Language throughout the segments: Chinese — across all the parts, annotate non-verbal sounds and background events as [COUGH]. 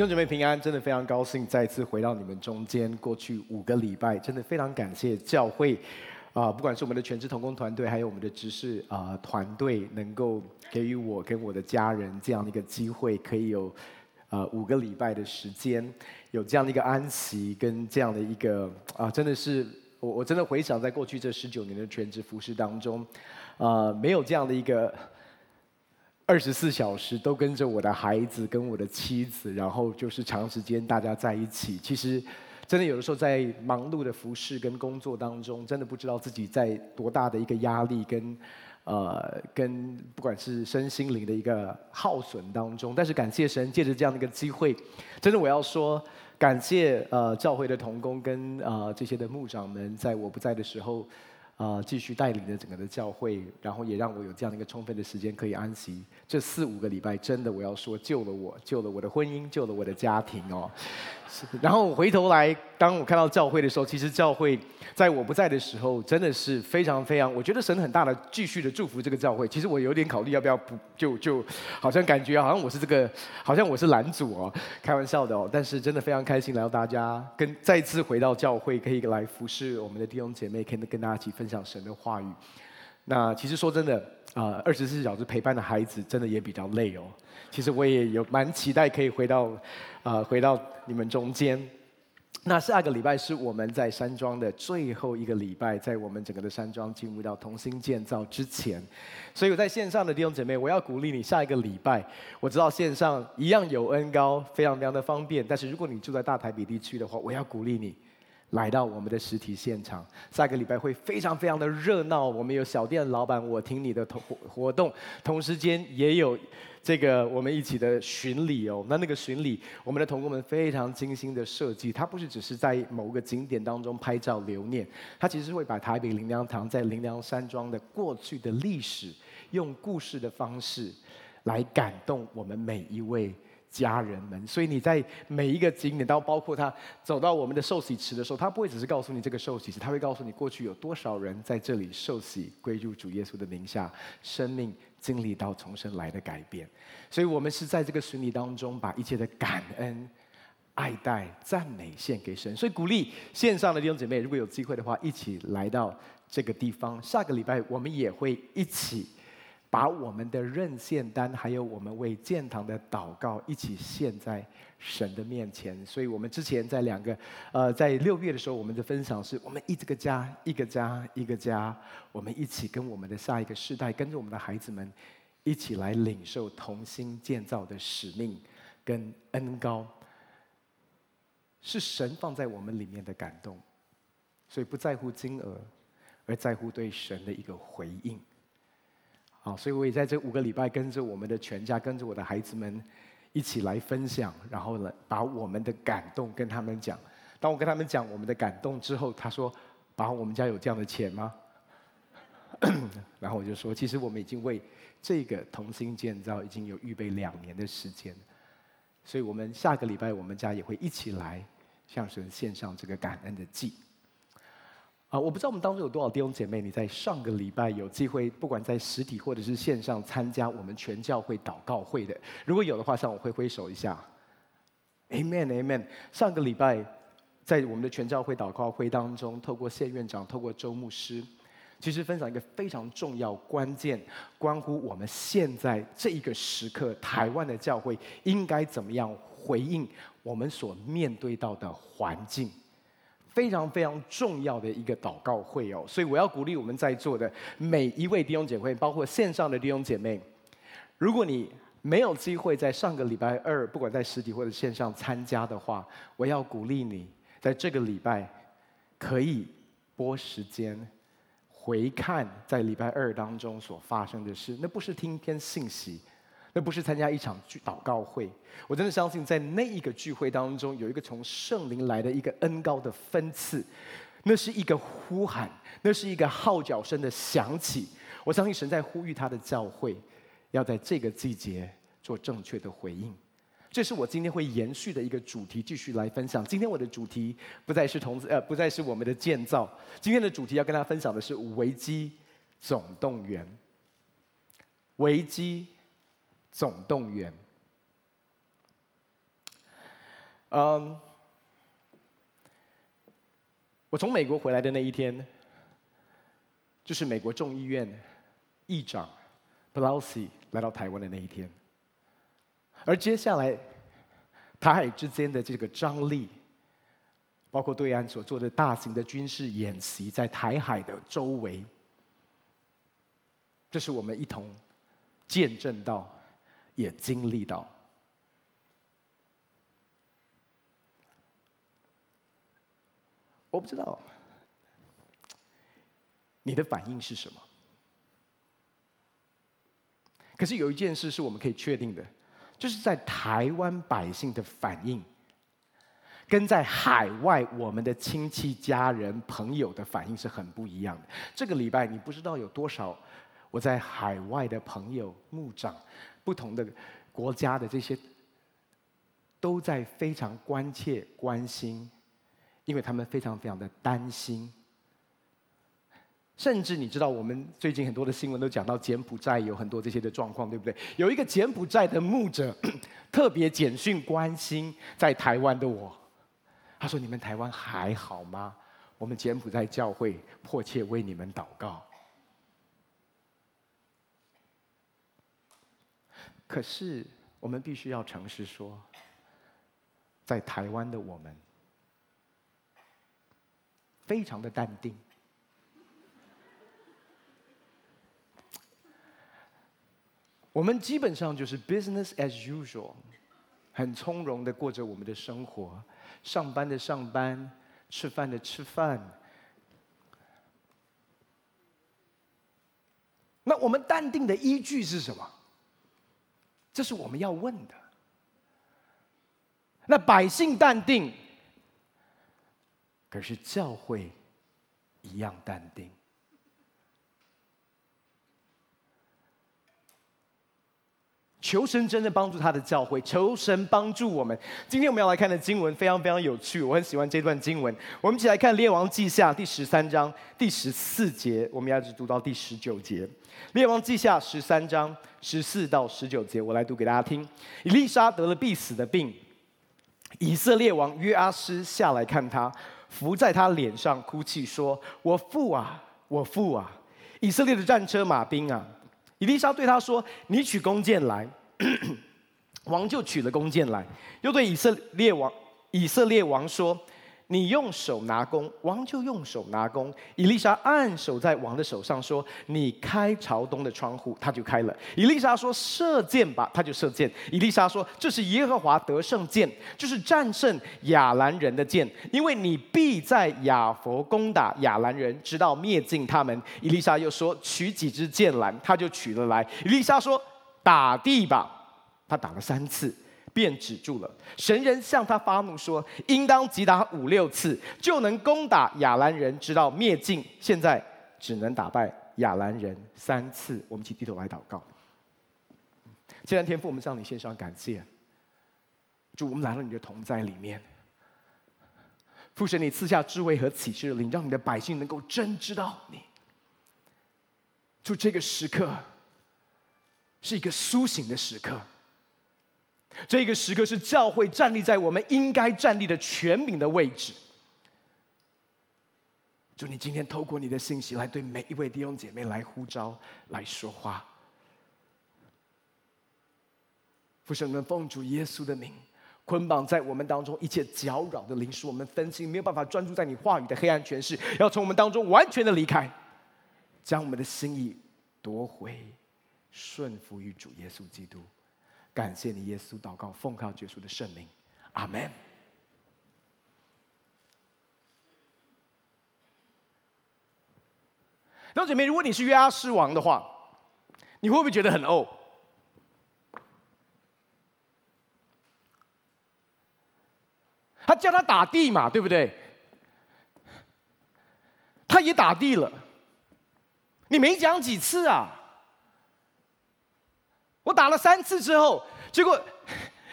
兄姐妹平安，真的非常高兴再次回到你们中间。过去五个礼拜，真的非常感谢教会啊、不管是我们的全职同工团队，还有我们的执事啊团队，能够给予我跟我的家人这样的一个机会，可以有啊、呃、五个礼拜的时间，有这样的一个安息跟这样的一个啊、真的是我我真的回想在过去这十九年的全职服事当中，啊、呃，没有这样的一个。二十四小时都跟着我的孩子跟我的妻子，然后就是长时间大家在一起。其实，真的有的时候在忙碌的服饰跟工作当中，真的不知道自己在多大的一个压力跟呃跟不管是身心灵的一个耗损当中。但是感谢神，借着这样的一个机会，真的我要说感谢呃教会的同工跟呃这些的牧长们，在我不在的时候。啊、继续带领着整个的教会，然后也让我有这样的一个充分的时间可以安息。这四五个礼拜，真的我要说救了我，救了我的婚姻，救了我的家庭哦。然后我回头来，当我看到教会的时候，其实教会在我不在的时候，真的是非常非常，我觉得神很大的继续的祝福这个教会。其实我有点考虑要不要不就就，好像感觉好像我是这个，好像我是拦阻哦，开玩笑的哦。但是真的非常开心来到大家，跟再次回到教会，可以来服侍我们的弟兄姐妹，可以跟大家一起分享神的话语。那其实说真的啊，二十四小时陪伴的孩子，真的也比较累哦。其实我也有蛮期待可以回到，啊，回到你们中间。那下个礼拜是我们在山庄的最后一个礼拜，在我们整个的山庄进入到同心建造之前，所以我在线上的弟兄姐妹，我要鼓励你，下一个礼拜，我知道线上一样有恩膏，非常非常的方便。但是如果你住在大台北地区的话，我要鼓励你。来到我们的实体现场，下个礼拜会非常非常的热闹。我们有小店老板，我听你的活活动，同时间也有这个我们一起的巡礼哦。那那个巡礼，我们的同工们非常精心的设计，它不是只是在某个景点当中拍照留念，它其实会把台北灵粮堂在灵粮山庄的过去的历史，用故事的方式来感动我们每一位。家人们，所以你在每一个景点，到包括他走到我们的受洗池的时候，他不会只是告诉你这个受洗池，他会告诉你过去有多少人在这里受洗归入主耶稣的名下，生命经历到重生来的改变。所以我们是在这个巡礼当中，把一切的感恩、爱戴、赞美献给神。所以鼓励线上的弟兄姐妹，如果有机会的话，一起来到这个地方。下个礼拜我们也会一起。把我们的认献单，还有我们为建堂的祷告，一起献在神的面前。所以，我们之前在两个，呃，在六月的时候，我们的分享是我们一这个家，一个家，一个家，我们一起跟我们的下一个世代，跟着我们的孩子们，一起来领受同心建造的使命跟恩膏，是神放在我们里面的感动。所以，不在乎金额，而在乎对神的一个回应。好，所以我也在这五个礼拜跟着我们的全家，跟着我的孩子们一起来分享，然后呢，把我们的感动跟他们讲。当我跟他们讲我们的感动之后，他说：“爸，我们家有这样的钱吗？” [COUGHS] 然后我就说：“其实我们已经为这个同心建造已经有预备两年的时间，所以我们下个礼拜我们家也会一起来向神献上这个感恩的祭。”啊，我不知道我们当中有多少弟兄姐妹，你在上个礼拜有机会，不管在实体或者是线上参加我们全教会祷告会的。如果有的话，向我挥挥手一下。Amen，Amen。上个礼拜在我们的全教会祷告会当中，透过谢院长，透过周牧师，其实分享一个非常重要、关键，关乎我们现在这一个时刻，台湾的教会应该怎么样回应我们所面对到的环境。非常非常重要的一个祷告会哦，所以我要鼓励我们在座的每一位弟兄姐妹，包括线上的弟兄姐妹，如果你没有机会在上个礼拜二，不管在实体或者线上参加的话，我要鼓励你在这个礼拜可以拨时间回看在礼拜二当中所发生的事，那不是听一篇信息。那不是参加一场聚祷告会，我真的相信在那一个聚会当中，有一个从圣灵来的一个恩膏的分赐，那是一个呼喊，那是一个号角声的响起。我相信神在呼吁他的教会，要在这个季节做正确的回应。这是我今天会延续的一个主题，继续来分享。今天我的主题不再是同呃，不再是我们的建造，今天的主题要跟大家分享的是危机总动员，危机。总动员。嗯，我从美国回来的那一天，就是美国众议院议长 Pelosi 来到台湾的那一天，而接下来台海之间的这个张力，包括对岸所做的大型的军事演习，在台海的周围，这是我们一同见证到，也经历到。我不知道你的反应是什么，可是有一件事是我们可以确定的，就是在台湾百姓的反应，跟在海外我们的亲戚、家人、朋友的反应是很不一样的。这个礼拜你不知道有多少我在海外的朋友、牧长、不同的国家的这些，都在非常关切、关心。因为他们非常非常的担心，甚至你知道，我们最近很多的新闻都讲到柬埔寨有很多这些的状况，对不对？有一个柬埔寨的牧者 [COUGHS] 特别简讯关心在台湾的我，他说：“你们台湾还好吗？我们柬埔寨教会迫切为你们祷告。”可是我们必须要诚实说，在台湾的我们。非常的淡定，我们基本上就是 business as usual，很从容的过着我们的生活，上班的上班，吃饭的吃饭。那我们淡定的依据是什么？这是我们要问的。那百姓淡定。可是教会一样淡定。求神真的帮助他的教会，求神帮助我们。今天我们要来看的经文非常非常有趣，我很喜欢这段经文。我们一起来看《列王记下》第十三章第十四节，我们要一直读到第十九节。《列王记下》十三章十四到十九节，我来读给大家听。以利沙得了必死的病，以色列王约阿施下来看他。伏在他脸上哭泣，说：“我父啊，我父啊！以色列的战车马兵啊！”以利沙对他说：“你取弓箭来。[COUGHS] ”王就取了弓箭来，又对以色列王以色列王说。你用手拿弓，王就用手拿弓。伊丽莎按手在王的手上，说：“你开朝东的窗户，他就开了。”伊丽莎说：“射箭吧，他就射箭。”伊丽莎说：“这是耶和华得胜箭，就是战胜亚兰人的箭，因为你必在亚弗攻打亚兰人，直到灭尽他们。”伊丽莎又说：“取几支箭来，他就取了来。”伊丽莎说：“打地吧。”他打了三次。便止住了。神人向他发怒说：“应当击打五六次，就能攻打亚兰人，直到灭尽。现在只能打败亚兰人三次。”我们一起低头来祷告。既然天父，我们向你献上感谢。主，我们来到你的同在里面。父神，你赐下智慧和启示的灵，让你的百姓能够真知道你。就这个时刻，是一个苏醒的时刻。这个时刻是教会站立在我们应该站立的权柄的位置。祝你今天透过你的信息来对每一位弟兄姐妹来呼召、来说话。父神们奉主耶稣的名，捆绑在我们当中一切搅扰的灵，使我们分心没有办法专注在你话语的黑暗权势，要从我们当中完全的离开，将我们的心意夺回，顺服于主耶稣基督。感谢你，耶稣，祷告奉靠耶稣的圣名，阿门。那姐妹，如果你是约阿施王的话，你会不会觉得很怄？他叫他打地嘛，对不对？他也打地了，你没讲几次啊？我打了三次之后，结果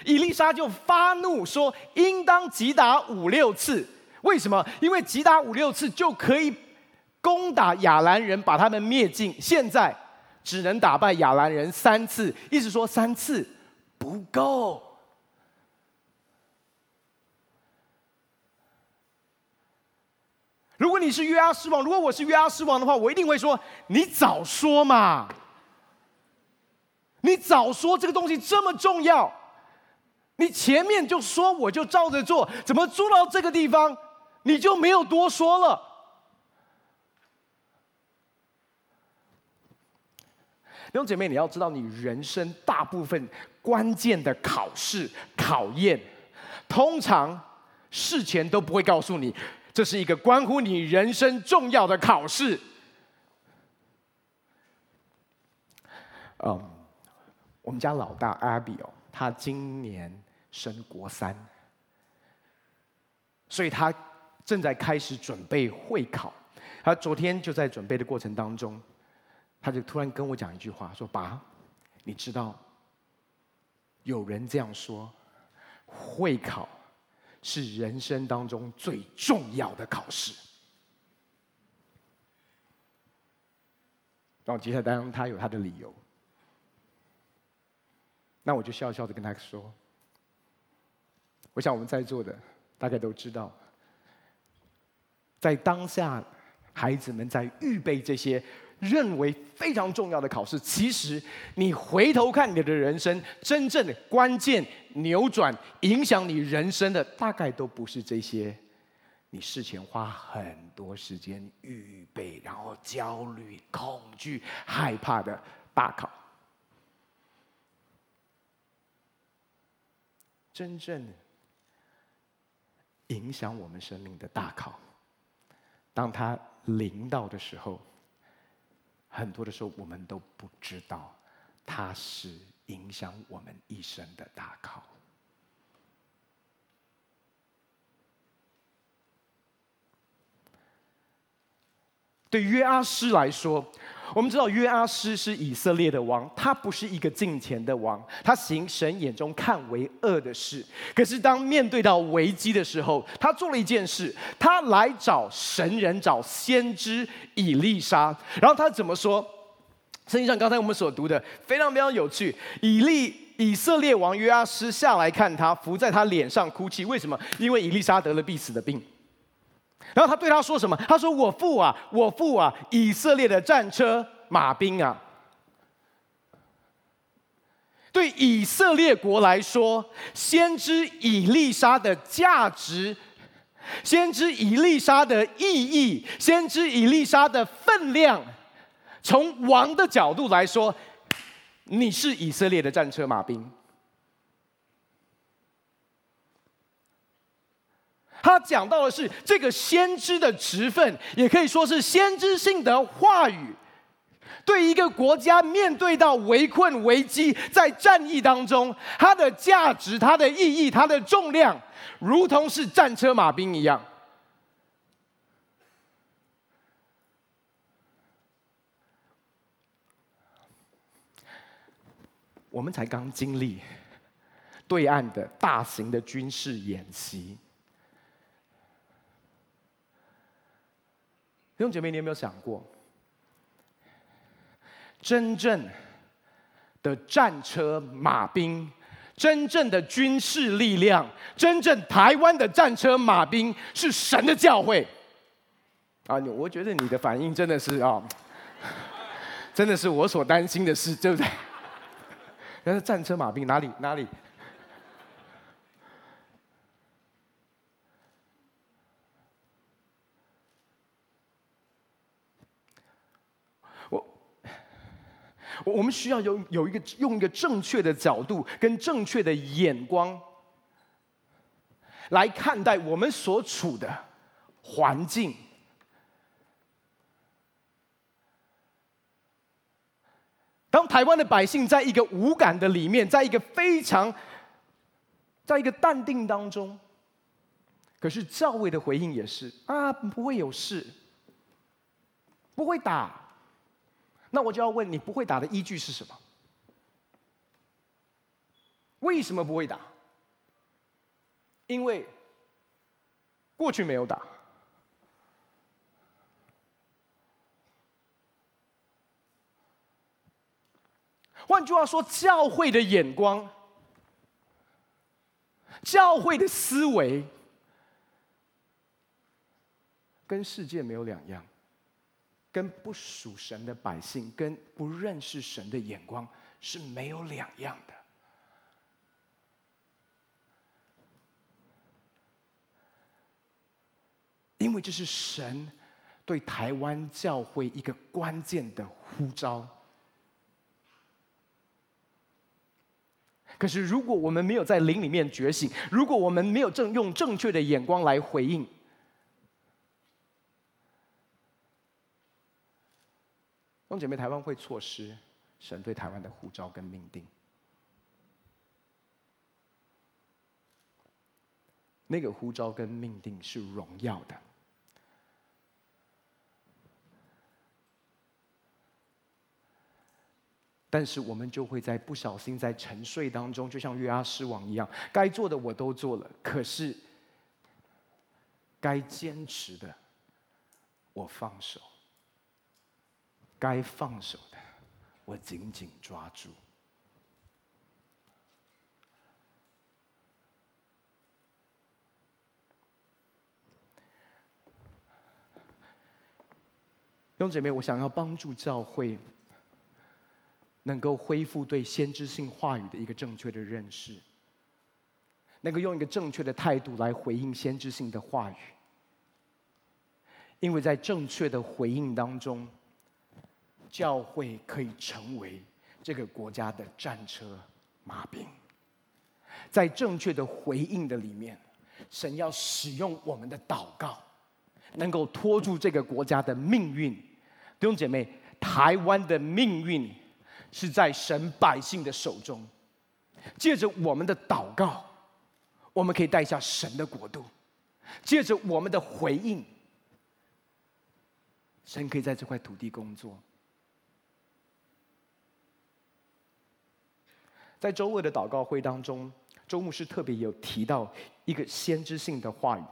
伊丽莎就发怒说：“应当击打五六次。”为什么？因为击打五六次就可以攻打亚兰人，把他们灭尽。现在只能打败亚兰人三次，意思说三次不够。如果你是约阿斯王，如果我是约阿斯王的话，我一定会说：“你早说嘛！”你早说这个东西这么重要，你前面就说我就照着做，怎么做到这个地方你就没有多说了？弟兄姐妹，你要知道，你人生大部分关键的考试考验，通常事前都不会告诉你。这是一个关乎你人生重要的考试。嗯，我们家老大阿比哦，他今年升国三，所以他正在开始准备会考。他昨天就在准备的过程当中，他就突然跟我讲一句话，说：“爸，你知道，有人这样说，会考。”是人生当中最重要的考试。然后接下来当然他有他的理由，那我就笑笑的跟他说：“我想我们在座的大概都知道，在当下，孩子们在预备这些。”认为非常重要的考试，其实你回头看你的人生，真正的关键扭转、影响你人生的，大概都不是这些。你事前花很多时间预备，然后焦虑、恐惧、害怕的大考。真正影响我们生命的大考，当它临到的时候。很多的时候，我们都不知道，它是影响我们一生的大考。对约阿施来说，我们知道约阿施是以色列的王，他不是一个敬虔的王，他行神眼中看为恶的事。可是当面对到危机的时候，他做了一件事，他来找神人，找先知以利沙。然后他怎么说？圣经上刚才我们所读的非常非常有趣。以利以色列王约阿施下来看他，伏在他脸上哭泣。为什么？因为以利沙得了必死的病。然后他对他说什么？他说：“我父啊，我父啊，以色列的战车马兵啊！”对以色列国来说，先知以利沙的价值，先知以利沙的意义，先知以利沙的分量，从王的角度来说，你是以色列的战车马兵。他讲到的是这个先知的职分，也可以说是先知性的话语，对一个国家面对到围困危机，在战役当中，它的价值、它的意义、它的重量，如同是战车马兵一样。我们才刚经历对岸的大型的军事演习。弟兄姐妹，你有没有想过，真正的战车马兵，真正的军事力量，真正台湾的战车马兵是神的教会啊！我觉得你的反应真的是啊，[LAUGHS] 真的是我所担心的事，对不对？[LAUGHS] 但是战车马兵哪里哪里？我我们需要有有一个用一个正确的角度跟正确的眼光来看待我们所处的环境。当台湾的百姓在一个无感的里面，在一个非常，在一个淡定当中，可是教会的回应也是啊，不会有事，不会打。那我就要问你，不会打的依据是什么？为什么不会打？因为过去没有打。换句话说，教会的眼光、教会的思维，跟世界没有两样，跟不属神的百姓，跟不认识神的眼光是没有两样的。因为这是神对台湾教会一个关键的呼召。可是，如果我们没有在灵里面觉醒，如果我们没有正用正确的眼光来回应，弟兄姐妹，台湾会错失神对台湾的呼召跟命定。那个呼召跟命定是荣耀的。但是我们就会在不小心在沉睡当中，就像约阿施王一样，该做的我都做了，可是该坚持的我放手，该放手的我紧紧抓住。弟兄姐妹，我想要帮助教会。能够恢复对先知性话语的一个正确的认识，能够用一个正确的态度来回应先知性的话语，因为在正确的回应当中，教会可以成为这个国家的战车马兵。在正确的回应的里面，神要使用我们的祷告，能够拖住这个国家的命运。弟兄姐妹，台湾的命运。是在神百姓的手中，借着我们的祷告，我们可以带下神的国度；借着我们的回应，神可以在这块土地工作。在周二的祷告会当中，周牧师特别有提到一个先知性的话语，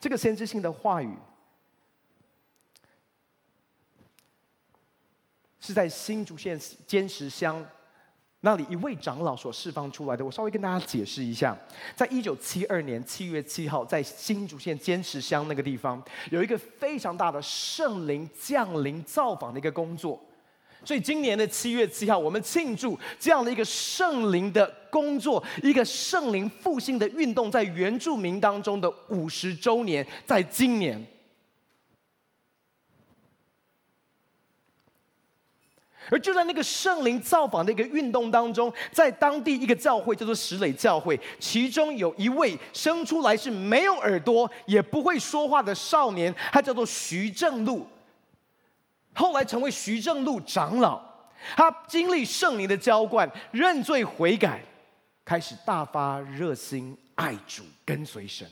这个先知性的话语。是在新竹县尖石乡那里一位长老所释放出来的。我稍微跟大家解释一下，在一九七二年七月七号，在新竹县尖石乡那个地方，有一个非常大的圣灵降临造访的一个工作。所以今年的七月七号，我们庆祝这样的一个圣灵的工作，一个圣灵复兴的运动，在原住民当中的五十周年，在今年。而就在那个圣灵造访的一个运动当中，在当地一个教会叫做石垒教会，其中有一位生出来是没有耳朵也不会说话的少年，他叫做徐正禄，后来成为徐正禄长老。他经历圣灵的浇灌，认罪悔改，开始大发热心爱主，跟随神。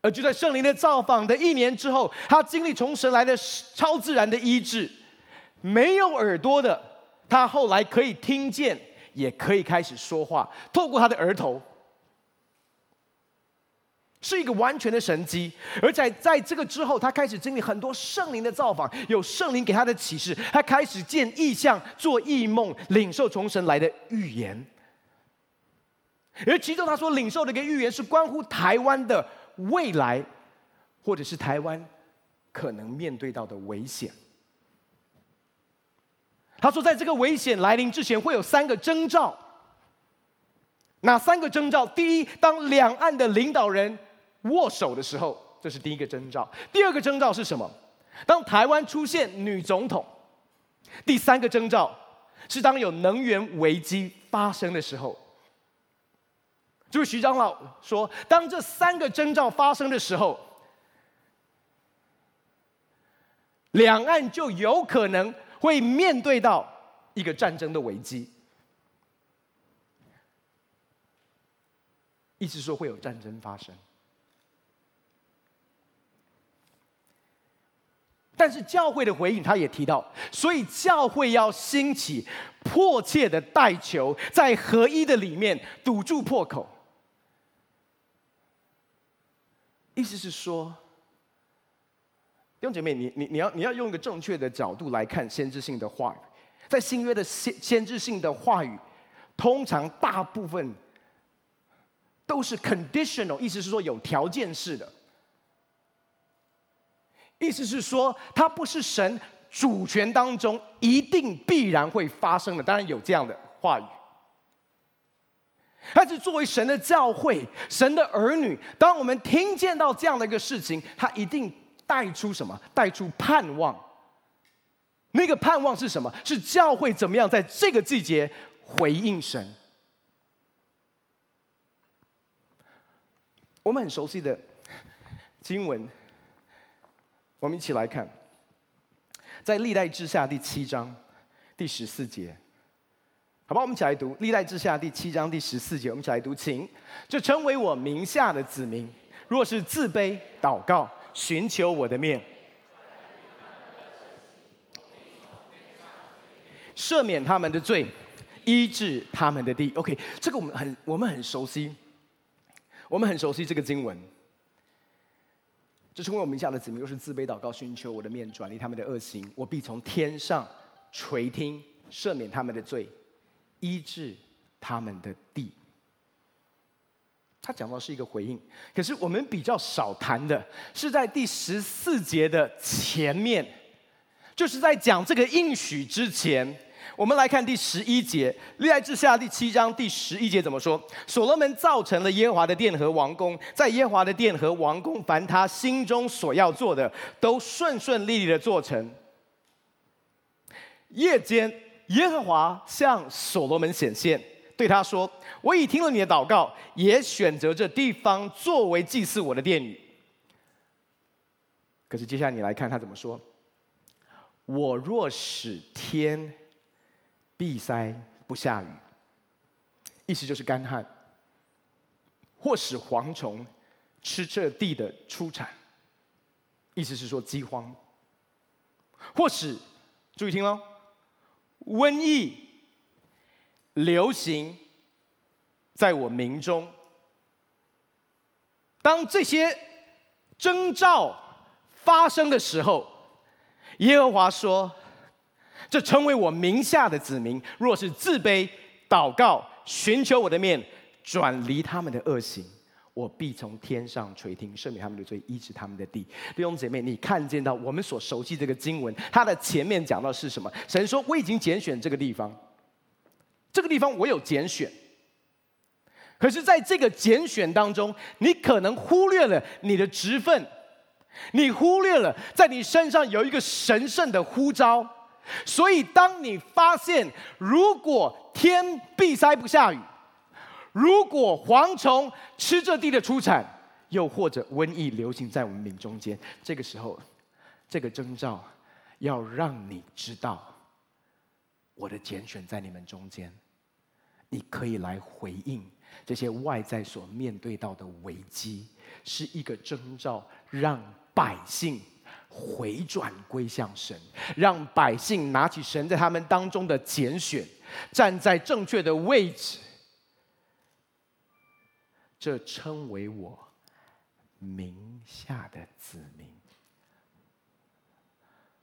而就在圣灵的造访的一年之后，他经历从神来的超自然的医治。没有耳朵的他，后来可以听见，也可以开始说话。透过他的额头，是一个完全的神迹。而在在这个之后，他开始经历很多圣灵的造访，有圣灵给他的启示，他开始见异象、做异梦、领受从神来的预言。而其中他说领受的一个预言，是关乎台湾的未来，或者是台湾可能面对到的危险。他说，在这个危险来临之前，会有三个征兆。哪三个征兆？第一，当两岸的领导人握手的时候，这是第一个征兆。第二个征兆是什么？当台湾出现女总统。第三个征兆是当有能源危机发生的时候。就是徐长老说，当这三个征兆发生的时候，两岸就有可能。会面对到一个战争的危机，意思说会有战争发生。但是教会的回应，他也提到，所以教会要兴起迫切的代求，在合一的里面堵住破口。意思是说。弟兄姐妹，你你你要你要用一个正确的角度来看先知性的话语，在新约的先先知性的话语，通常大部分都是 conditional，意思是说有条件式的。意思是说，它不是神主权当中一定必然会发生的。当然有这样的话语，但是作为神的教会、神的儿女，当我们听见到这样的一个事情，它一定带出什么？带出盼望。那个盼望是什么？是教会怎么样在这个季节回应神？我们很熟悉的经文。我们一起来看，在历代志下第七章第十四节，好吧，我们一起来读历代志下第七章第十四节。我们一起来读，请，就成为我名下的子民，若是自卑祷告，寻求我的面，赦免他们的罪，医治他们的地。OK，这个我们很我们很熟悉，我们很熟悉这个经文。这称为我名下的子民，又是自卑祷告，寻求我的面，转离他们的恶行，我必从天上垂听，赦免他们的罪，医治他们的地。他讲到是一个回应，可是我们比较少谈的是在第十四节的前面，就是在讲这个应许之前。我们来看第十一节，历代志下第七章第十一节怎么说？所罗门造成了耶和华的殿和王宫，在耶和华的殿和王宫，凡他心中所要做的，都顺顺利利的做成。夜间，耶和华向所罗门显现，对他说：“我已听了你的祷告，也选择这地方作为祭祀我的殿宇。”可是接下来你来看他怎么说：“我若使天。”闭塞不下雨，意思就是干旱，或使蝗虫吃这地的出产，意思是说饥荒，或使注意听喽，瘟疫流行在我民中。当这些征兆发生的时候，耶和华说。这成为我名下的子民，若是自卑、祷告、寻求我的面，转离他们的恶行，我必从天上垂听，赦免他们的罪，医治他们的地。弟兄姐妹，你看见到我们所熟悉这个经文，它的前面讲到是什么？神说：“我已经拣选这个地方，这个地方我有拣选。可是，在这个拣选当中，你可能忽略了你的职分，你忽略了在你身上有一个神圣的呼召。”所以，当你发现如果天闭塞不下雨，如果蝗虫吃这地的出产，又或者瘟疫流行在我们民中间，这个时候，这个征兆要让你知道，我的拣选在你们中间，你可以来回应这些外在所面对到的危机，是一个征兆，让百姓。回转归向神，让百姓拿起神在他们当中的拣选，站在正确的位置。这称为我名下的子民。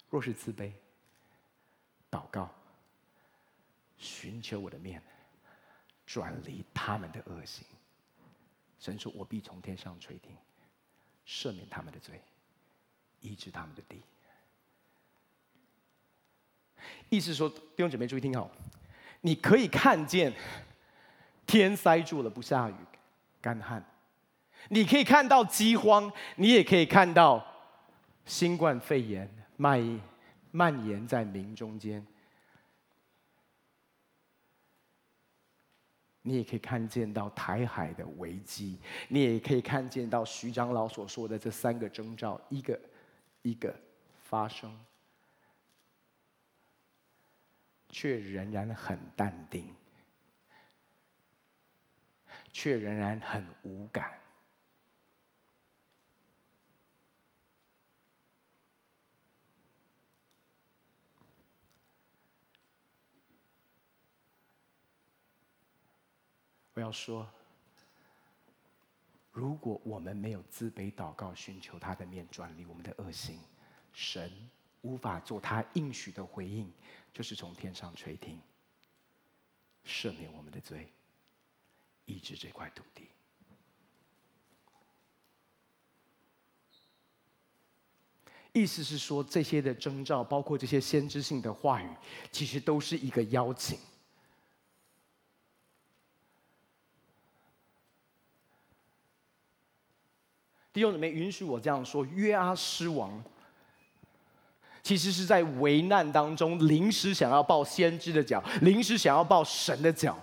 若是自卑、祷告、寻求我的面，转离他们的恶行，神说：“我必从天上垂听，赦免他们的罪。”医治他们的地，意思是说，弟兄姐妹注意听好，你可以看见天塞住了不下雨，干旱；你可以看到饥荒，你也可以看到新冠肺炎蔓蔓延在民中间；你也可以看见到台海的危机，你也可以看见到徐长老所说的这三个征兆，一个。一个发生，却仍然很淡定，却仍然很无感。我要说。如果我们没有自卑祷告，寻求他的面，转离我们的恶行，神无法做他应许的回应，就是从天上垂听，赦免我们的罪，医治这块土地。意思是说，这些的征兆，包括这些先知性的话语，其实都是一个邀请。弟兄姊妹，允许我这样说：约阿施王，其实是在危难当中，临时想要抱先知的脚，临时想要抱神的脚。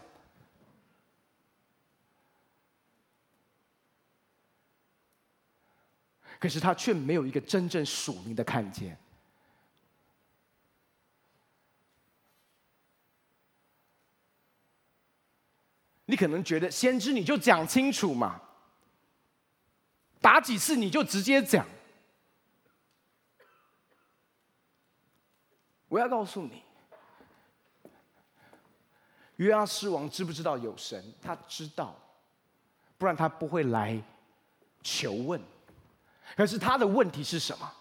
可是他却没有一个真正属灵的看见。你可能觉得先知你就讲清楚嘛，打几次你就直接讲。我要告诉你，约阿施王知不知道有神？他知道，不然他不会来求问。可是他的问题是什么？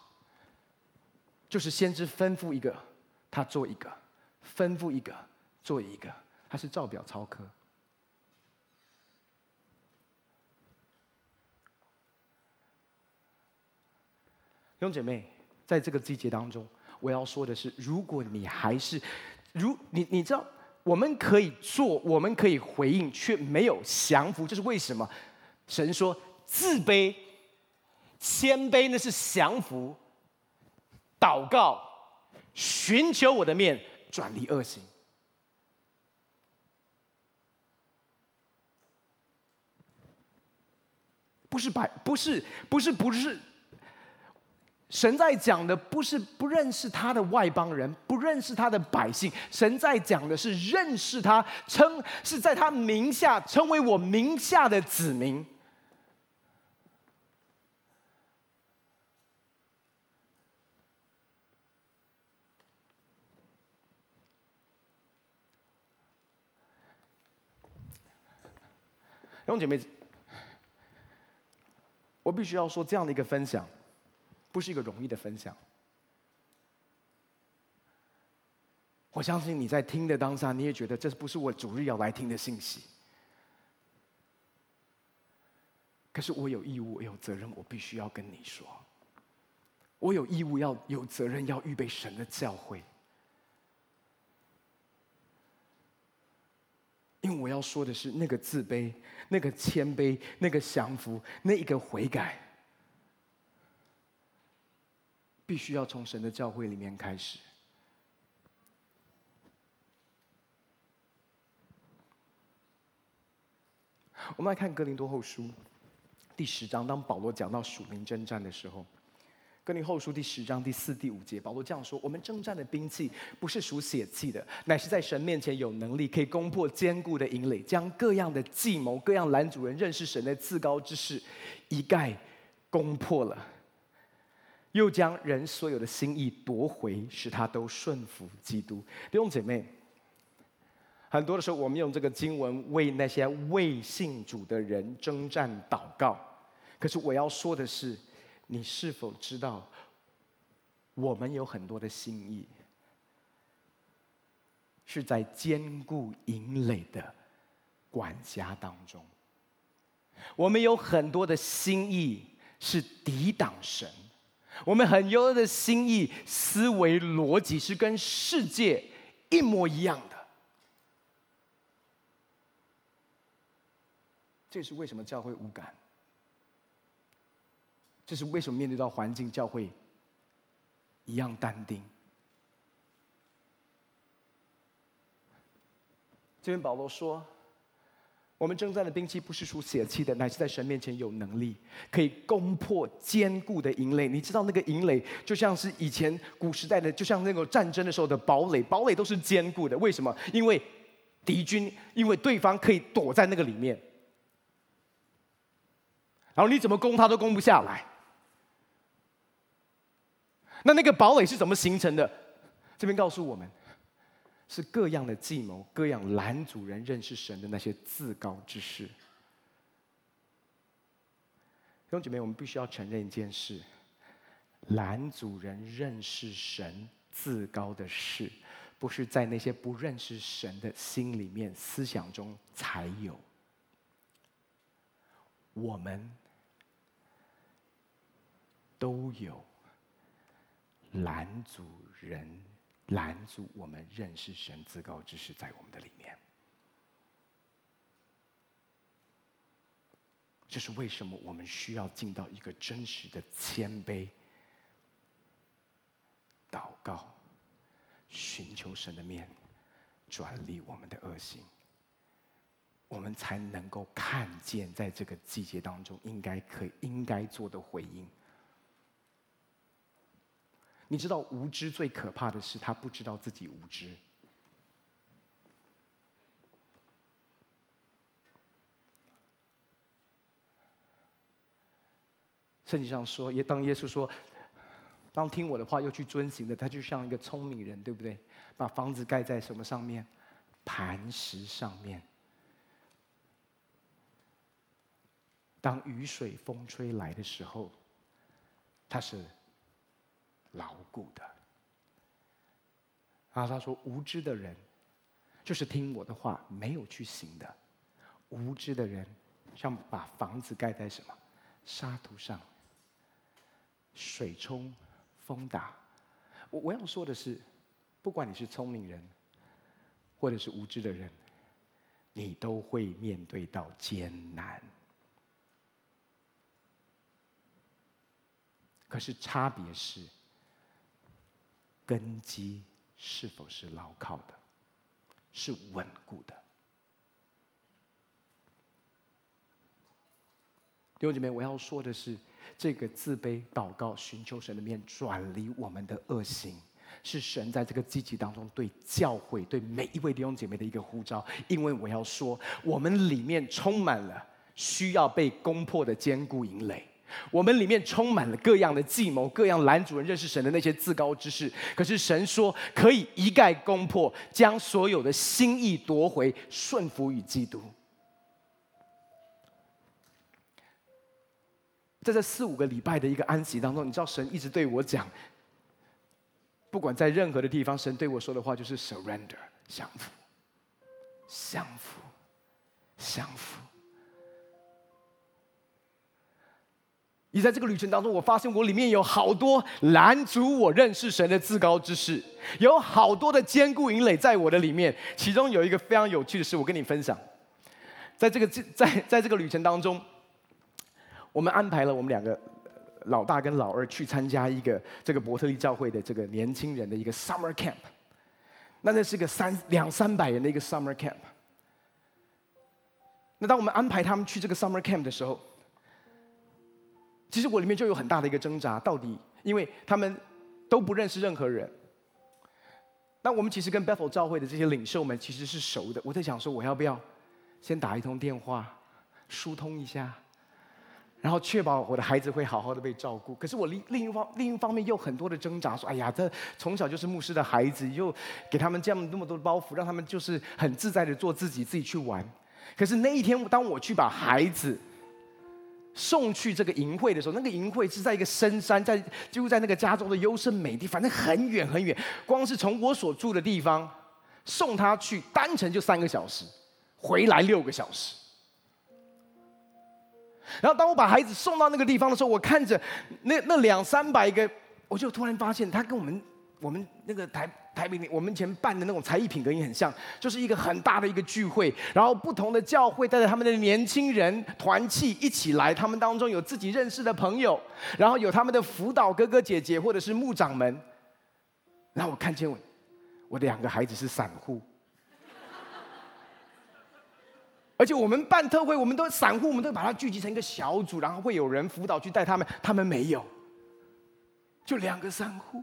就是先知吩咐一个，他做一个；吩咐一个，做一个。他是照表操课。弟兄姐妹，在这个季节当中，我要说的是：如果你还是如你，你知道，我们可以做，我们可以回应，却没有降服，这是为什么？神说自卑。谦卑那是降服，祷告，寻求我的面，转离恶行，不是白，不是，不是，不是。神在讲的不是不认识他的外邦人，不认识他的百姓。神在讲的是认识他，称是在他名下成为我名下的子民。弟兄姐妹，我必须要说，这样的一个分享，不是一个容易的分享。我相信你在听的当下，你也觉得这不是我主日要来听的信息。可是我有义务，我有责任，我必须要跟你说，我有义务要有责任要预备神的教诲。因为我要说的是，那个自卑、那个谦卑、那个降服、那一个悔改，必须要从神的教会里面开始。我们来看哥林多后书第十章，当保罗讲到属灵征战的时候。哥林后书第十章第四、第五节，保罗这样说：“我们征战的兵器不是属血气的，乃是在神面前有能力，可以攻破坚固的营垒，将各样的计谋、各样拦阻人认识神的自高之事，一概攻破了。又将人所有的心意夺回，使他都顺服基督。”弟兄姐妹，很多的时候，我们用这个经文为那些未信主的人征战祷告。可是我要说的是。你是否知道，我们有很多的心意，是在坚固营垒的管家当中；我们有很多的心意是抵挡神；我们很多的心意思维逻辑是跟世界一模一样的。这是为什么教会无感？这是为什么面对到环境，教会一样淡定。这边保罗说：“我们征战的兵器不是属血气的，乃是在神面前有能力，可以攻破坚固的营垒。你知道那个营垒就像是以前古时代的，就像那个战争的时候的堡垒，堡垒都是坚固的。为什么？因为敌军，因为对方可以躲在那个里面，然后你怎么攻他都攻不下来。”那那个堡垒是怎么形成的？这边告诉我们，是各样的计谋，各样拦阻人认识神的那些自高之事。弟兄姐妹，我们必须要承认一件事：拦阻人认识神自高的事，不是在那些不认识神的心里面、思想中才有。我们都有。拦阻人，拦阻我们认识神至高之事在我们的里面。这是为什么我们需要进到一个真实的谦卑、祷告、寻求神的面，转离我们的恶行，我们才能够看见在这个季节当中应该可以应该做的回应。你知道无知最可怕的是他不知道自己无知。圣经上说，也当耶稣说，当听我的话又去遵行的，他就像一个聪明人，对不对？把房子盖在什么上面？磐石上面。当雨水风吹来的时候，他是牢固的。然后他说：“无知的人，就是听我的话没有去行的。无知的人，像把房子盖在什么沙土上。”水冲，风打。我我要说的是，不管你是聪明人，或者是无知的人，你都会面对到艰难。可是差别是，根基是否是牢靠的，是稳固的。弟兄姐妹，我要说的是。这个自卑祷告、寻求神的面，转离我们的恶行，是神在这个季节当中对教会、对每一位弟兄姐妹的一个呼召。因为我要说，我们里面充满了需要被攻破的坚固营垒，我们里面充满了各样的计谋、各样拦阻人认识神的那些自高之事。可是神说，可以一概攻破，将所有的心意夺回，顺服于基督。在这四五个礼拜的一个安息当中，你知道神一直对我讲，不管在任何的地方，神对我说的话就是 surrender，降服，降服，降服。你在这个旅程当中，我发现我里面有好多拦阻我认识神的至高之事，有好多的坚固营垒在我的里面。其中有一个非常有趣的事，我跟你分享，在这个在在这个旅程当中。我们安排了我们两个老大跟老二去参加一个这个伯特利教会的这个年轻人的一个 summer camp，那那是个三两三百人的一个 summer camp。那当我们安排他们去这个 summer camp 的时候，其实我里面就有很大的一个挣扎，到底因为他们都不认识任何人，那我们其实跟 Bethel 教会的这些领袖们其实是熟的，我在想说我要不要先打一通电话疏通一下。然后确保我的孩子会好好的被照顾。可是我另另一方另一方面又很多的挣扎，说：“哎呀，这从小就是牧师的孩子，又给他们这样那么多的包袱，让他们就是很自在的做自己，自己去玩。”可是那一天，当我去把孩子送去这个营会的时候，那个营会是在一个深山，在就在那个加州的优胜美地，反正很远很远。光是从我所住的地方送他去，单程就三个小时，回来六个小时。然后当我把孩子送到那个地方的时候，我看着那那两三百个，我就突然发现，他跟我们我们那个台台北我们以前办的那种才艺品格也很像，就是一个很大的一个聚会，然后不同的教会带着他们的年轻人团契一起来，他们当中有自己认识的朋友，然后有他们的辅导哥哥姐姐或者是牧长们，然后我看见我我的两个孩子是散户。而且我们办特会，我们都散户，我们都把它聚集成一个小组，然后会有人辅导去带他们。他们没有，就两个散户，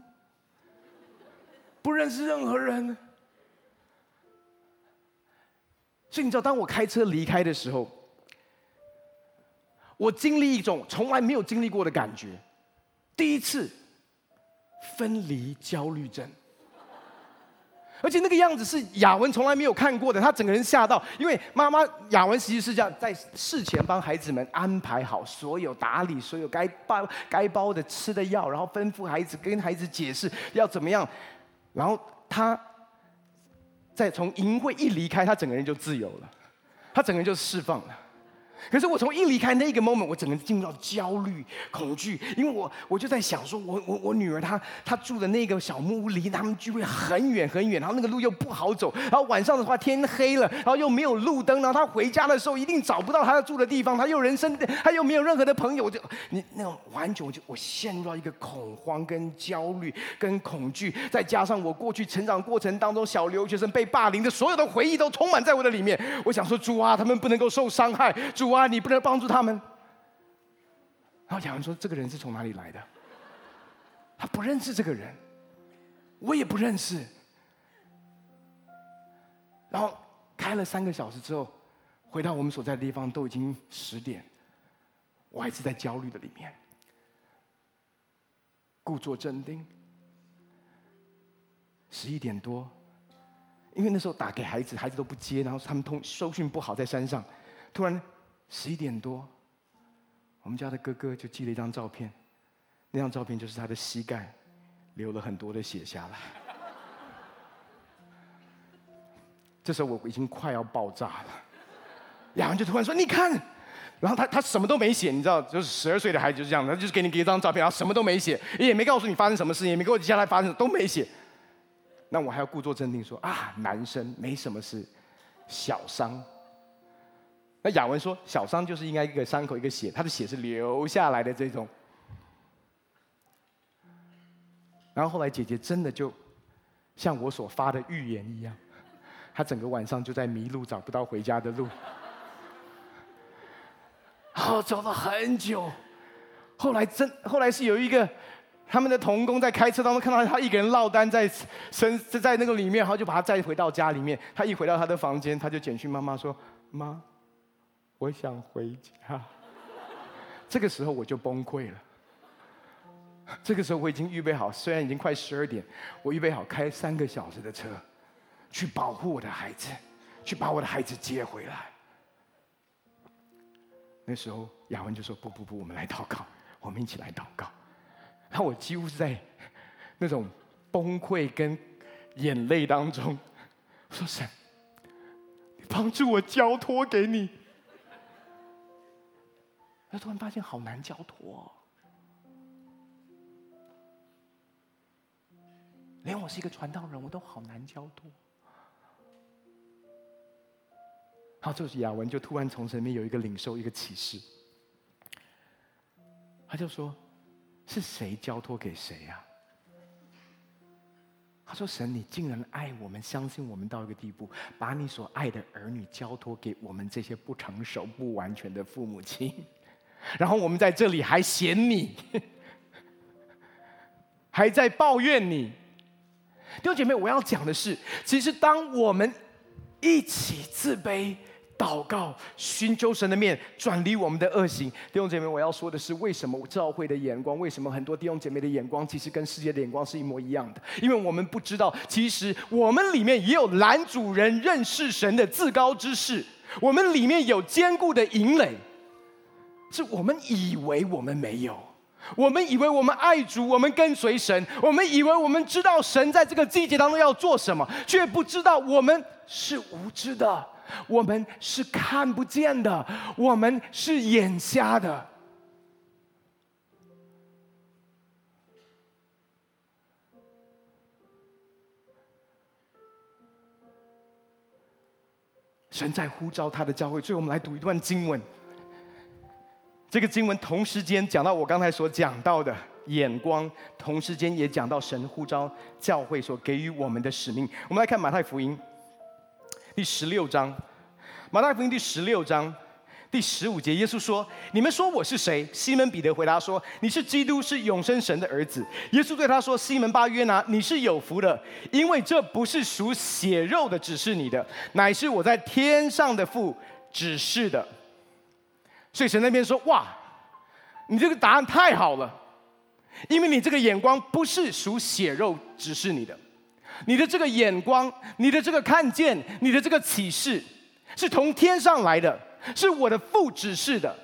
不认识任何人。所以你知道，当我开车离开的时候，我经历一种从来没有经历过的感觉，第一次分离焦虑症。而且那个样子是雅文从来没有看过的，他整个人吓到，因为妈妈雅文其实是这样，在事前帮孩子们安排好所有打理所有该包该包的吃的药，然后吩咐孩子跟孩子解释要怎么样，然后他在从淫秽一离开，他整个人就自由了，他整个人就释放了。可是我从一离开那个 moment，我整个进入到焦虑、恐惧，因为我我就在想说，我我我女儿她她住的那个小木屋离他们聚会很远很远，然后那个路又不好走，然后晚上的话天黑了，然后又没有路灯，然后她回家的时候一定找不到她要住的地方，她又人生她又没有任何的朋友，就你那种完全我就我陷入到一个恐慌、跟焦虑、跟恐惧，再加上我过去成长过程当中小留学生被霸凌的所有的回忆都充满在我的里面，我想说主啊，他们不能够受伤害，主啊。你不能帮助他们。然后亚文说：“这个人是从哪里来的？他不认识这个人，我也不认识。”然后开了三个小时之后，回到我们所在的地方，都已经十点，我还是在焦虑的里面，故作镇定。十一点多，因为那时候打给孩子，孩子都不接，然后他们通收讯不好，在山上，突然。十一点多，我们家的哥哥就寄了一张照片，那张照片就是他的膝盖流了很多的血下来。[LAUGHS] 这时候我已经快要爆炸了，亚文就突然说：“你看。”然后他他什么都没写，你知道，就是十二岁的孩子就是这样，他就是给你给一张照片，然后什么都没写，也没告诉你发生什么事情，也没给我接下来发生，都没写。那我还要故作镇定说：“啊，男生没什么事，小伤。”那亚文说：“小伤就是应该一个伤口，一个血，他的血是流下来的这种。”然后后来姐姐真的就像我所发的预言一样，她整个晚上就在迷路，找不到回家的路，然后走了很久。后来真后来是有一个他们的童工在开车当中看到他一个人落单在身在那个里面，然后就把他载回到家里面。他一回到他的房间，他就简讯妈妈说：“妈。”我想回家，[LAUGHS] 这个时候我就崩溃了。这个时候我已经预备好，虽然已经快十二点，我预备好开三个小时的车，去保护我的孩子，去把我的孩子接回来。那时候亚文就说：“不不不，我们来祷告，我们一起来祷告。”然后我几乎是在那种崩溃跟眼泪当中，说：“神，你帮助我交托给你。”他突然发现好难交托哦，连我是一个传道人，我都好难交托。然后这时雅文就突然从神面有一个领受，一个启示，他就说：“是谁交托给谁呀？”他说：“神，你竟然爱我们，相信我们到一个地步，把你所爱的儿女交托给我们这些不成熟、不完全的父母亲。”然后我们在这里还嫌你，[LAUGHS] 还在抱怨你。弟兄姐妹，我要讲的是，其实当我们一起自卑、祷告、寻求神的面，转离我们的恶行。弟兄姐妹，我要说的是，为什么教会的眼光，为什么很多弟兄姐妹的眼光，其实跟世界的眼光是一模一样的？因为我们不知道，其实我们里面也有拦阻人认识神的至高之事，我们里面有坚固的营垒。是我们以为我们没有，我们以为我们爱主，我们跟随神，我们以为我们知道神在这个季节当中要做什么，却不知道我们是无知的，我们是看不见的，我们是眼瞎的。神在呼召他的教会，所以我们来读一段经文。这个经文同时间讲到我刚才所讲到的眼光，同时间也讲到神呼召教会所给予我们的使命。我们来看马太福音第十六章，马太福音第十六章第十五节，耶稣说：“你们说我是谁？”西门彼得回答说：“你是基督，是永生神的儿子。”耶稣对他说：“西门巴约拿，你是有福的，因为这不是属血肉的指示你的，乃是我在天上的父指示的。”所以神那边说：“哇，你这个答案太好了，因为你这个眼光不是属血肉指示你的，你的这个眼光，你的这个看见，你的这个启示，是从天上来的，是我的父指示的。”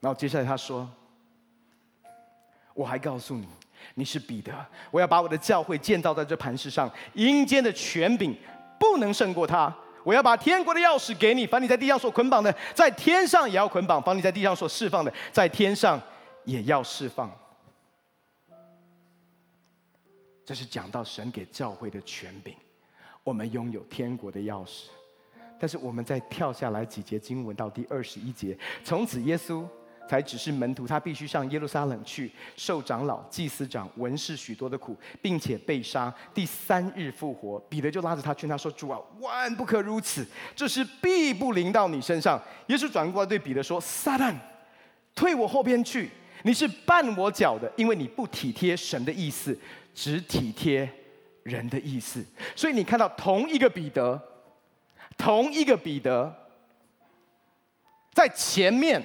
然后接下来他说：“我还告诉你，你是彼得，我要把我的教会建造在这磐石上，阴间的权柄不能胜过他。”我要把天国的钥匙给你，把你在地上所捆绑的，在天上也要捆绑；把你在地上所释放的，在天上也要释放。这是讲到神给教会的权柄，我们拥有天国的钥匙。但是我们再跳下来几节经文到第二十一节，从此耶稣才只是门徒，他必须上耶路撒冷去，受长老、祭司长、文士许多的苦，并且被杀，第三日复活。彼得就拉着他劝他说：“主啊，万不可如此，这是必不临到你身上。”耶稣转过来对彼得说：“撒旦，退我后边去！你是绊我脚的，因为你不体贴神的意思，只体贴人的意思。所以你看到同一个彼得，同一个彼得，在前面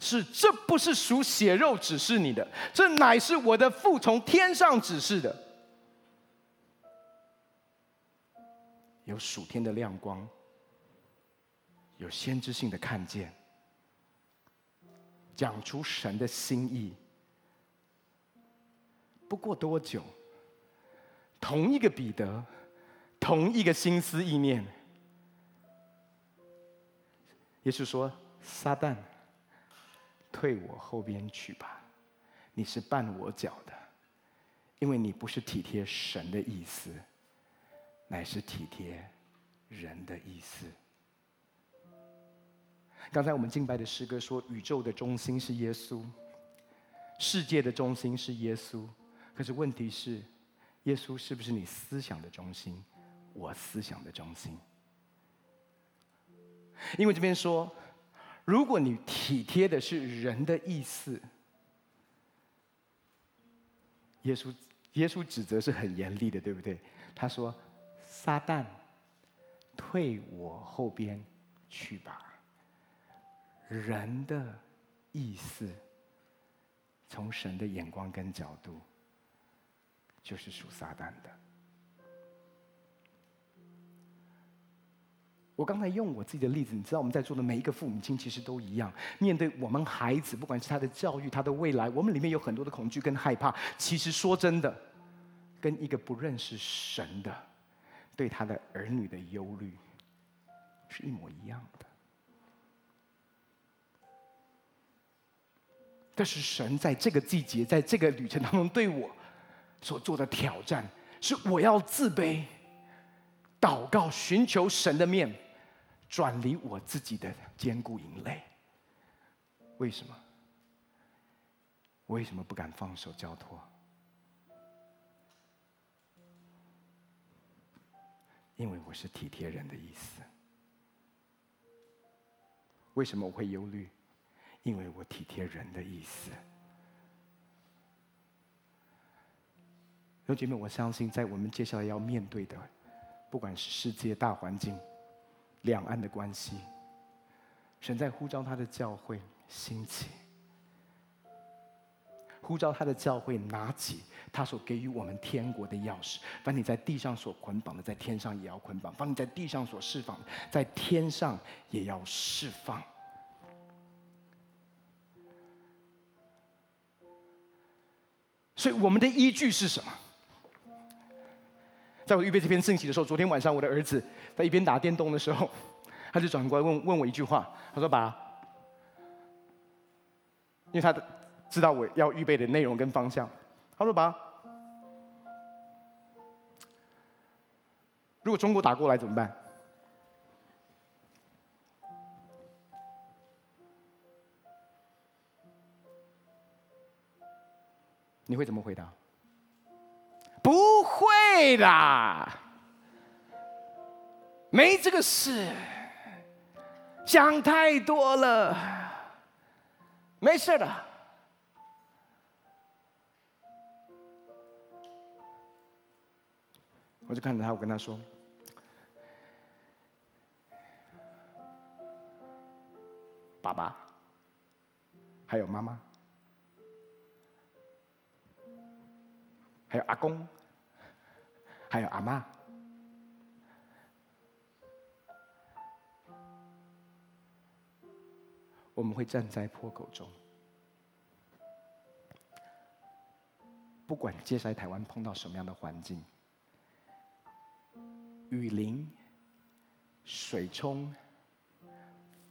是这不是属血肉指示你的，这乃是我的父从天上指示的。有属天的亮光，有先知性的看见，讲出神的心意。不过多久，同一个彼得，同一个心思意念，耶稣说：“撒旦，退我后边去吧！你是绊我脚的，因为你不是体贴神的意思，乃是体贴人的意思。”刚才我们敬拜的诗歌说：“宇宙的中心是耶稣，世界的中心是耶稣。”可是问题是，耶稣是不是你思想的中心？我思想的中心？因为这边说，如果你体贴的是人的意思，耶稣耶稣指责是很严厉的，对不对？他说：“撒旦，退我后边去吧。”人的意思，从神的眼光跟角度。就是属撒旦的。我刚才用我自己的例子，你知道我们在座的每一个父母亲其实都一样，面对我们孩子，不管是他的教育、他的未来，我们里面有很多的恐惧跟害怕。其实说真的，跟一个不认识神的对他的儿女的忧虑是一模一样的。但是神在这个季节，在这个旅程当中对我。所做的挑战是我要自卑，祷告，寻求神的面，转离我自己的坚固营垒。为什么？为什么不敢放手交托？因为我是体贴人的意思。为什么我会忧虑？因为我体贴人的意思。弟兄姐妹，我相信在我们接下来要面对的，不管是世界大环境、两岸的关系，神在呼召他的教会兴起，呼召他的教会拿起他所给予我们天国的钥匙。凡你在地上所捆绑的，在天上也要捆绑；凡你在地上所释放，在天上也要释放。所以，我们的依据是什么？在我预备这篇信息的时候，昨天晚上我的儿子在一边打电动的时候，[LAUGHS] 他就转过来问问我一句话，他说：“爸，因为他知道我要预备的内容跟方向，他说：‘爸，如果中国打过来怎么办？’你会怎么回答？”对啦，没这个事，想太多了，没事的。我就看着他，我跟他说：“爸爸，还有妈妈，还有阿公。”还有阿妈，我们会站在破口中，不管接下来台湾碰到什么样的环境，雨淋、水冲、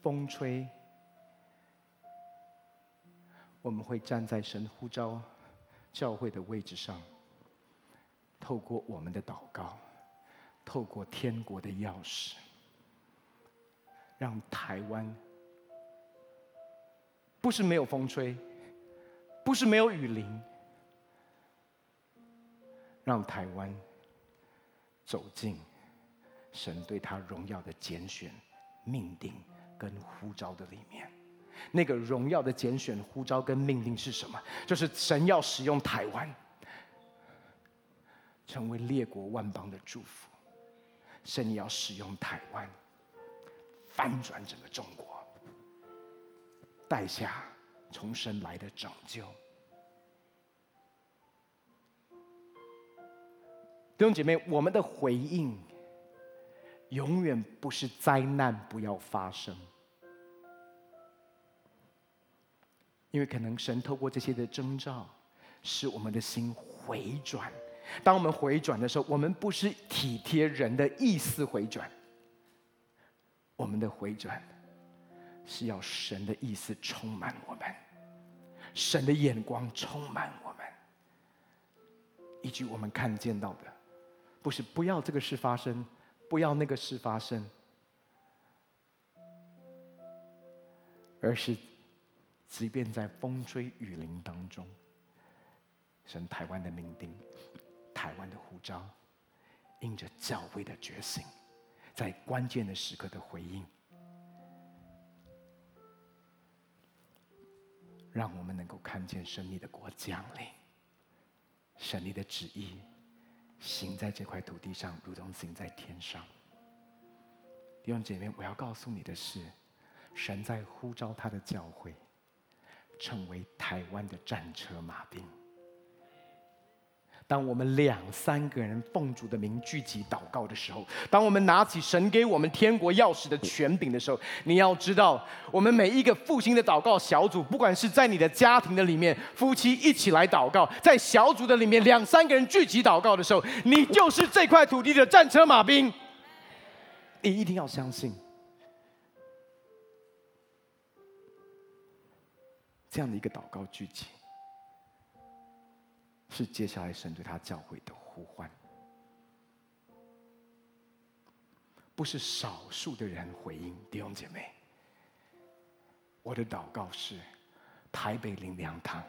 风吹，我们会站在神呼召教会的位置上，透过我们的祷告，透过天国的钥匙，让台湾不是没有风吹，不是没有雨淋，让台湾走进。神对他荣耀的拣选、命定跟呼召的里面，那个荣耀的拣选、呼召跟命令是什么？就是神要使用台湾，成为列国万邦的祝福。神也要使用台湾，翻转整个中国，带下从神来的拯救。弟兄姐妹，我们的回应。永远不是灾难不要发生，因为可能神透过这些的征兆，使我们的心回转。当我们回转的时候，我们不是体贴人的意思回转，我们的回转是要神的意思充满我们，神的眼光充满我们，以及我们看见到的，不是不要这个事发生。不要那个事发生，而是即便在风吹雨淋当中，神台湾的命定，台湾的呼召，因着教会的觉醒，在关键的时刻的回应，让我们能够看见神你的国降临，神你的旨意。行在这块土地上，如同行在天上。弟兄姐妹，我要告诉你的是，神在呼召他的教会，成为台湾的战车马兵。当我们两三个人奉主的名聚集祷告的时候，当我们拿起神给我们天国钥匙的权柄的时候，你要知道，我们每一个复兴的祷告小组，不管是在你的家庭的里面，夫妻一起来祷告，在小组的里面两三个人聚集祷告的时候，你就是这块土地的战车马兵。你一定要相信，这样的一个祷告聚集。是接下来神对他教会的呼唤，不是少数的人回应弟兄姐妹。我的祷告是，台北灵粮堂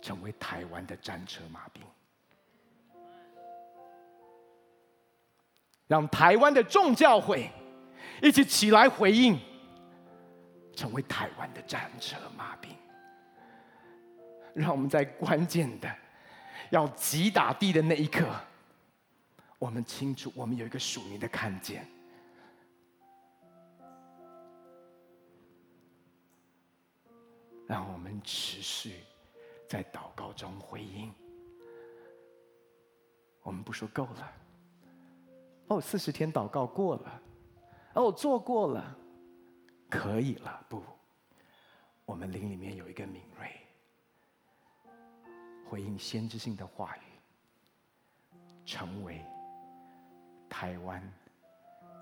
成为台湾的战车马兵，让台湾的众教会一起起来回应，成为台湾的战车马兵。让我们在关键的要击打地的那一刻，我们清楚，我们有一个属灵的看见。让我们持续在祷告中回应。我们不说够了，哦，四十天祷告过了，哦，做过了，可以了。不，我们灵里面有一个敏锐。回应先知性的话语，成为台湾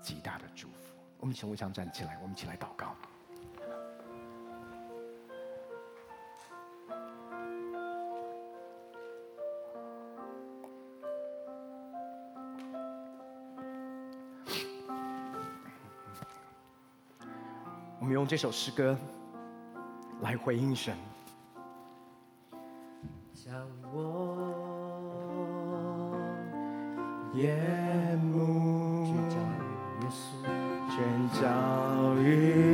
极大的祝福。我们请会长站起来，我们一起来祷告。我们用这首诗歌来回应神。眼目。全交于你，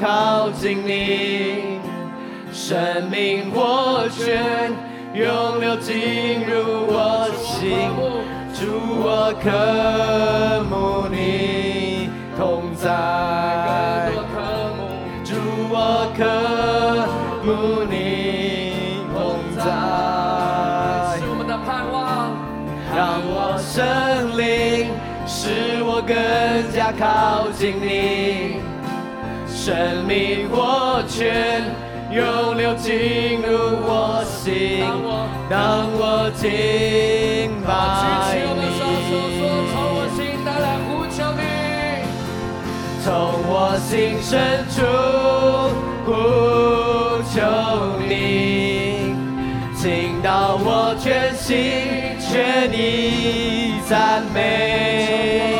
靠近你，生命活泉涌流进入我心，主我渴慕你同在。渴慕你同在，是我们的盼望。让我生灵使我更加靠近你，生命活泉涌流进入我心。当我敬拜你，从我心，深处。呼求你，倾倒我全心全意赞美，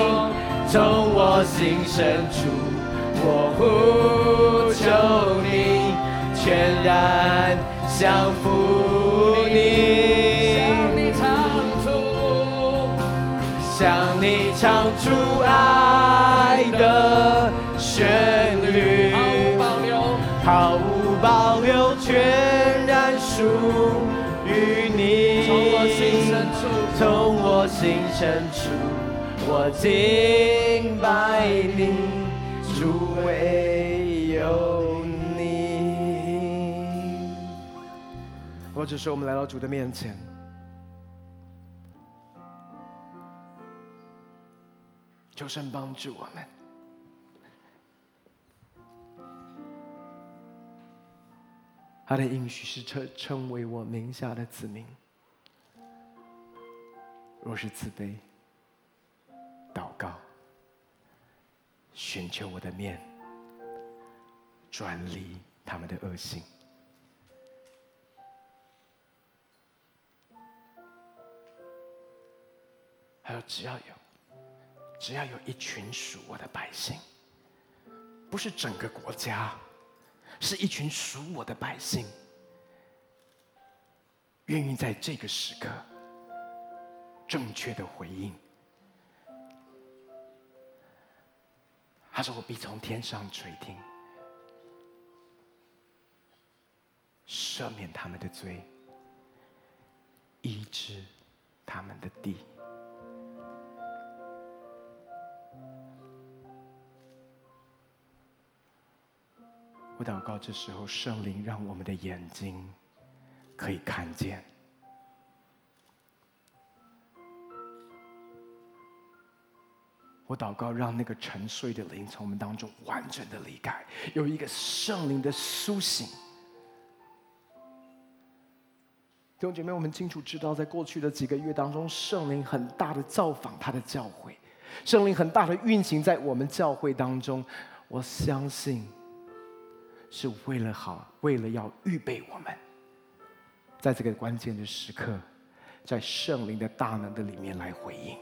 从我心深处，我呼求你，全然降服你，向你唱出向你唱出爱的旋律。毫无保留毫无保留，全然属于你。从我心深处，从我心深处，我敬拜你，主唯有你。或者是我们来到主的面前，求神帮助我们。他的应许是称称为我名下的子民，若是自卑、祷告、寻求我的面，转离他们的恶行，还有只要有，只要有一群属我的百姓，不是整个国家。是一群属我的百姓，愿意在这个时刻正确的回应。他说：“我必从天上垂听，赦免他们的罪，医治他们的地。”我祷告，这时候圣灵让我们的眼睛可以看见。我祷告，让那个沉睡的灵从我们当中完整的离开，有一个圣灵的苏醒。弟兄姐妹，我们清楚知道，在过去的几个月当中，圣灵很大的造访他的教会，圣灵很大的运行在我们教会当中。我相信。是为了好，为了要预备我们，在这个关键的时刻，在圣灵的大能的里面来回应。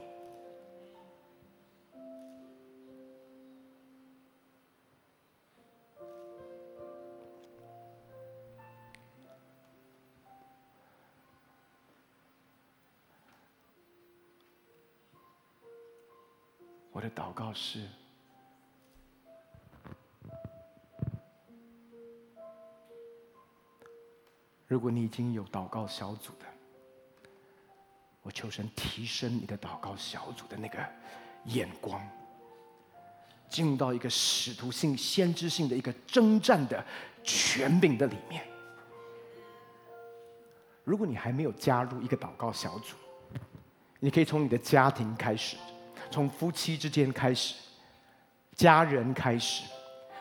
的祷告是。如果你已经有祷告小组的，我求神提升你的祷告小组的那个眼光，进入到一个使徒性、先知性的一个征战的权柄的里面。如果你还没有加入一个祷告小组，你可以从你的家庭开始，从夫妻之间开始，家人开始。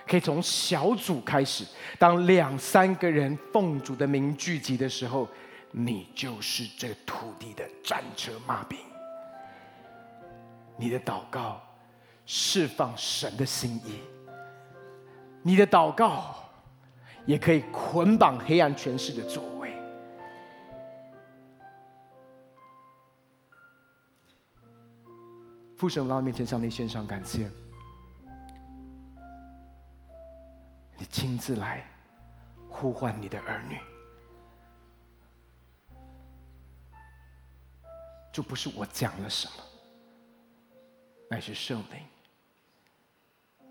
可以从小组开始，当两三个人奉主的名聚集的时候，你就是这土地的战车马兵。你的祷告释放神的心意，你的祷告也可以捆绑黑暗权势的作为。父神，来到面前向你献上感谢。你亲自来呼唤你的儿女。就不是我讲了什么，乃是圣灵，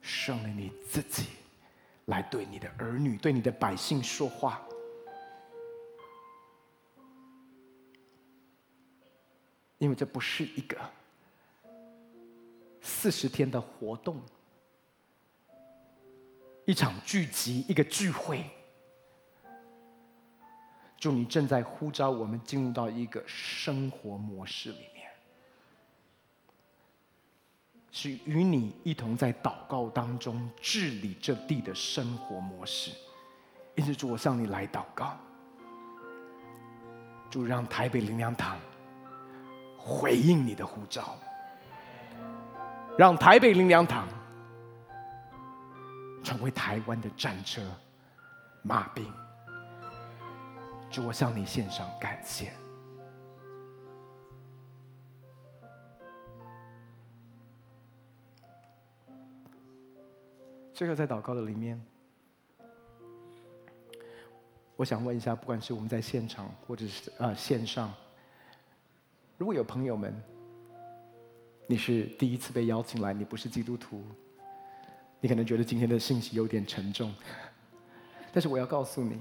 圣灵你自己来对你的儿女、对你的百姓说话。因为这不是一个四十天的活动，一场聚集，一个聚会。就你正在呼召我们进入到一个生活模式里面，是与你一同在祷告当中治理这地的生活模式。因此，主，我向你来祷告，就让台北灵粮堂。回应你的呼召，让台北林良堂成为台湾的战车、马兵。主，我向你献上感谢。最后，在祷告的里面，我想问一下，不管是我们在现场，或者是呃线上。如果有朋友们，你是第一次被邀请来，你不是基督徒，你可能觉得今天的信息有点沉重，但是我要告诉你，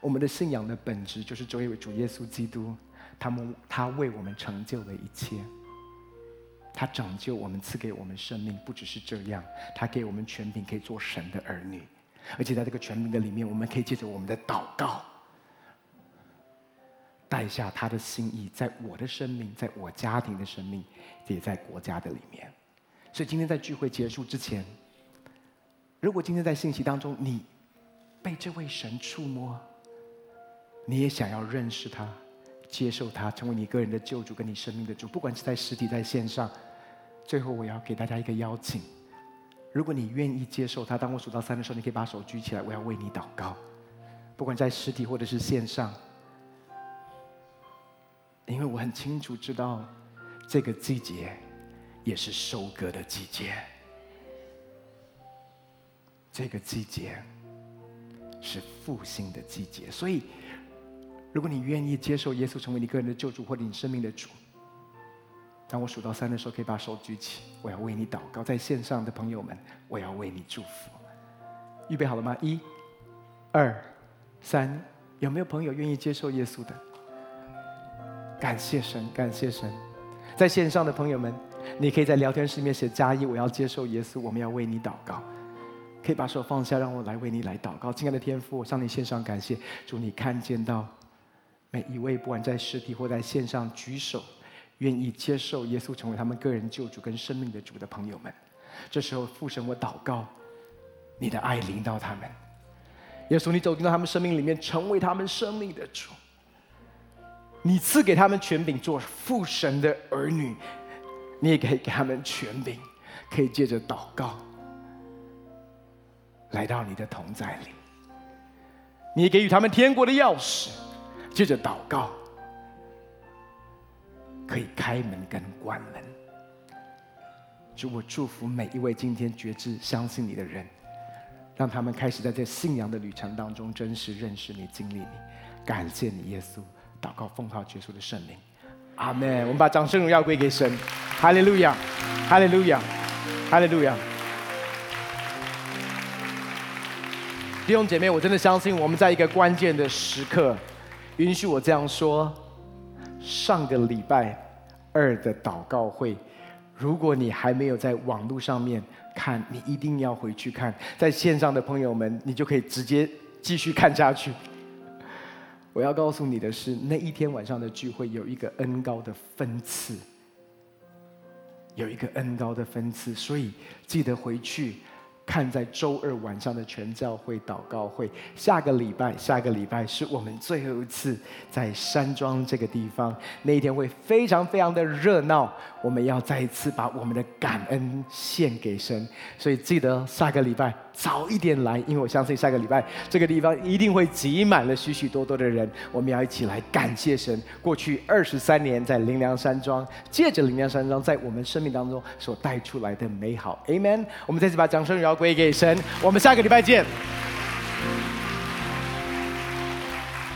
我们的信仰的本质就是这位主耶稣基督，他们他为我们成就了一切，他拯救我们，赐给我们生命，不只是这样，他给我们权柄，可以做神的儿女，而且在这个权柄的里面，我们可以借着我们的祷告。带下他的心意，在我的生命，在我家庭的生命，也在国家的里面。所以今天在聚会结束之前，如果今天在信息当中你被这位神触摸，你也想要认识他、接受他，成为你个人的救主跟你生命的主，不管是在实体在线上，最后我要给大家一个邀请：如果你愿意接受他，当我数到三的时候，你可以把手举起来，我要为你祷告。不管在实体或者是线上。因为我很清楚知道，这个季节也是收割的季节。这个季节是复兴的季节，所以，如果你愿意接受耶稣成为你个人的救主或者你生命的主，当我数到三的时候，可以把手举起，我要为你祷告。在线上的朋友们，我要为你祝福。预备好了吗？一、二、三，有没有朋友愿意接受耶稣的？感谢神，感谢神，在线上的朋友们，你可以在聊天室里面写加一，我要接受耶稣，我们要为你祷告，可以把手放下，让我来为你来祷告。亲爱的天父，我向你献上感谢，祝你看见到每一位不管在实体或在线上举手，愿意接受耶稣成为他们个人救主跟生命的主的朋友们。这时候父神，我祷告，你的爱临到他们，耶稣，你走进到他们生命里面，成为他们生命的主。你赐给他们权柄做父神的儿女，你也可以给他们权柄，可以借着祷告来到你的同在里。你也给予他们天国的钥匙，借着祷告可以开门跟关门。主我祝福每一位今天觉知相信你的人，让他们开始在这信仰的旅程当中真实认识你、经历你。感谢你，耶稣。祷告奉靠耶稣的圣灵，阿门。我们把掌声荣耀归给神，哈利路亚，哈利路亚，哈利路亚。弟兄姐妹，我真的相信我们在一个关键的时刻，允许我这样说：上个礼拜二的祷告会，如果你还没有在网络上面看，你一定要回去看。在线上的朋友们，你就可以直接继续看下去。我要告诉你的是，那一天晚上的聚会有一个恩高的分次，有一个恩高的分次，所以记得回去。看在周二晚上的全教会祷告会，下个礼拜，下个礼拜是我们最后一次在山庄这个地方，那一天会非常非常的热闹。我们要再一次把我们的感恩献给神，所以记得下个礼拜早一点来，因为我相信下个礼拜这个地方一定会挤满了许许多多的人。我们要一起来感谢神，过去二十三年在灵粮山庄，借着灵粮山庄在我们生命当中所带出来的美好。Amen。我们再次把掌声摇。归给神。我们下个礼拜见。